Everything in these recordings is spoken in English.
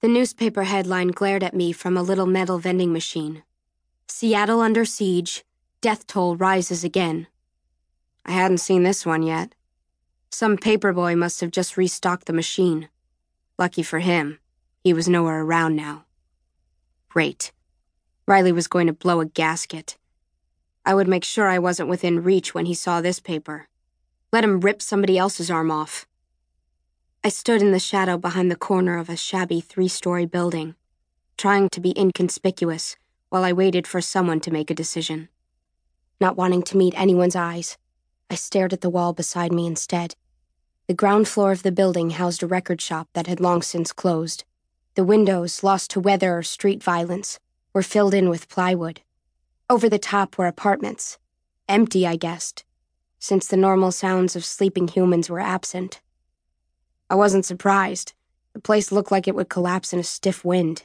The newspaper headline glared at me from a little metal vending machine Seattle under siege, death toll rises again. I hadn't seen this one yet. Some paperboy must have just restocked the machine. Lucky for him, he was nowhere around now. Great. Riley was going to blow a gasket. I would make sure I wasn't within reach when he saw this paper. Let him rip somebody else's arm off. I stood in the shadow behind the corner of a shabby three story building, trying to be inconspicuous while I waited for someone to make a decision. Not wanting to meet anyone's eyes, I stared at the wall beside me instead. The ground floor of the building housed a record shop that had long since closed. The windows, lost to weather or street violence, were filled in with plywood. Over the top were apartments. Empty, I guessed, since the normal sounds of sleeping humans were absent. I wasn't surprised. The place looked like it would collapse in a stiff wind.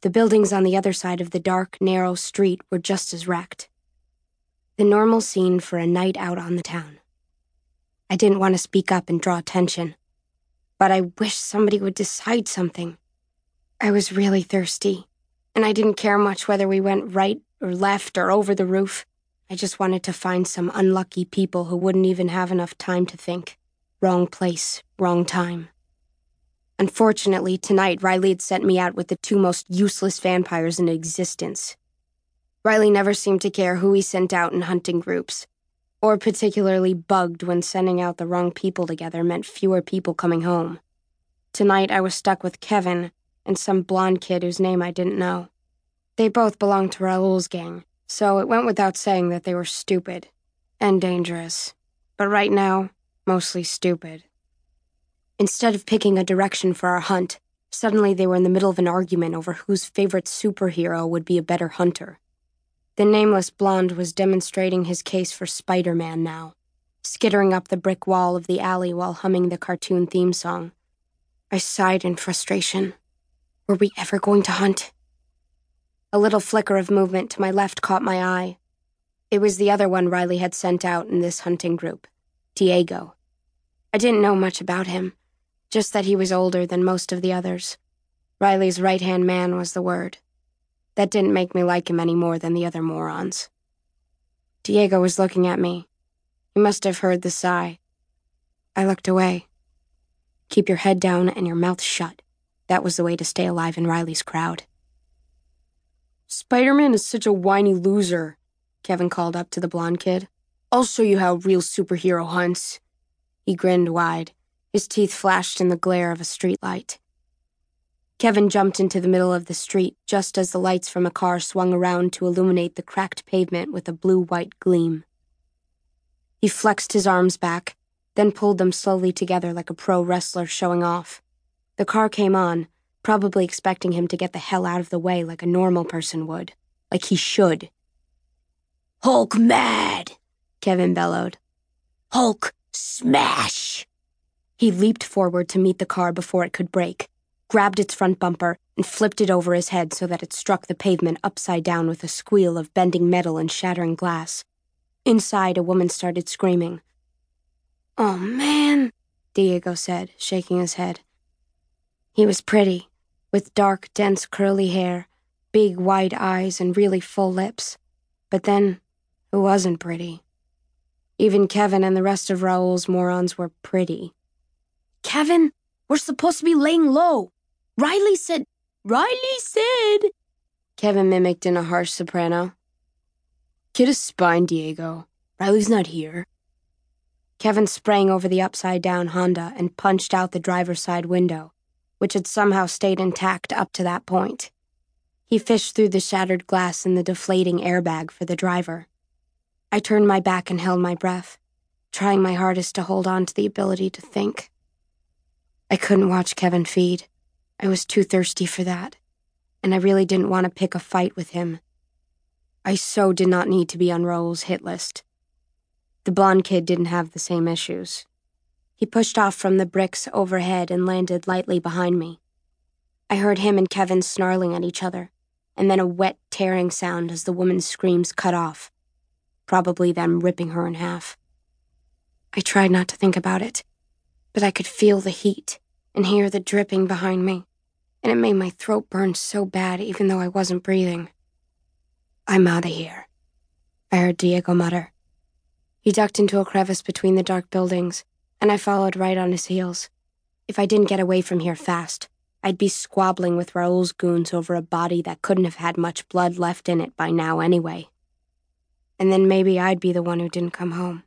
The buildings on the other side of the dark, narrow street were just as wrecked. The normal scene for a night out on the town. I didn't want to speak up and draw attention, but I wished somebody would decide something. I was really thirsty, and I didn't care much whether we went right or left or over the roof. I just wanted to find some unlucky people who wouldn't even have enough time to think. Wrong place, wrong time. Unfortunately, tonight Riley had sent me out with the two most useless vampires in existence. Riley never seemed to care who he sent out in hunting groups, or particularly bugged when sending out the wrong people together meant fewer people coming home. Tonight I was stuck with Kevin and some blonde kid whose name I didn't know. They both belonged to Raoul's gang, so it went without saying that they were stupid and dangerous. But right now, mostly stupid. Instead of picking a direction for our hunt, suddenly they were in the middle of an argument over whose favorite superhero would be a better hunter. The nameless blonde was demonstrating his case for Spider Man now, skittering up the brick wall of the alley while humming the cartoon theme song. I sighed in frustration. Were we ever going to hunt? A little flicker of movement to my left caught my eye. It was the other one Riley had sent out in this hunting group, Diego. I didn't know much about him just that he was older than most of the others. Riley's right hand man was the word. That didn't make me like him any more than the other morons. Diego was looking at me. He must have heard the sigh. I looked away. Keep your head down and your mouth shut. That was the way to stay alive in Riley's crowd. Spider Man is such a whiny loser, Kevin called up to the blonde kid. I'll show you how real superhero hunts. He grinned wide. His teeth flashed in the glare of a streetlight. Kevin jumped into the middle of the street just as the lights from a car swung around to illuminate the cracked pavement with a blue white gleam. He flexed his arms back, then pulled them slowly together like a pro wrestler showing off. The car came on, probably expecting him to get the hell out of the way like a normal person would. Like he should. Hulk mad, Kevin bellowed. Hulk smash! He leaped forward to meet the car before it could brake, grabbed its front bumper, and flipped it over his head so that it struck the pavement upside down with a squeal of bending metal and shattering glass. Inside, a woman started screaming. Oh, man, Diego said, shaking his head. He was pretty, with dark, dense, curly hair, big, wide eyes, and really full lips. But then, who wasn't pretty? Even Kevin and the rest of Raoul's morons were pretty. Kevin, we're supposed to be laying low. Riley said. Riley said. Kevin mimicked in a harsh soprano. Get a spine, Diego. Riley's not here. Kevin sprang over the upside down Honda and punched out the driver's side window, which had somehow stayed intact up to that point. He fished through the shattered glass in the deflating airbag for the driver. I turned my back and held my breath, trying my hardest to hold on to the ability to think. I couldn't watch Kevin feed. I was too thirsty for that, and I really didn't want to pick a fight with him. I so did not need to be on Raoul's hit list. The blond kid didn't have the same issues. He pushed off from the bricks overhead and landed lightly behind me. I heard him and Kevin snarling at each other, and then a wet, tearing sound as the woman's screams cut off, probably them ripping her in half. I tried not to think about it but I could feel the heat and hear the dripping behind me. and it made my throat burn so bad even though I wasn't breathing. I'm out of here, I heard Diego mutter. He ducked into a crevice between the dark buildings, and I followed right on his heels. If I didn't get away from here fast, I'd be squabbling with Raoul's goons over a body that couldn't have had much blood left in it by now anyway. And then maybe I'd be the one who didn't come home.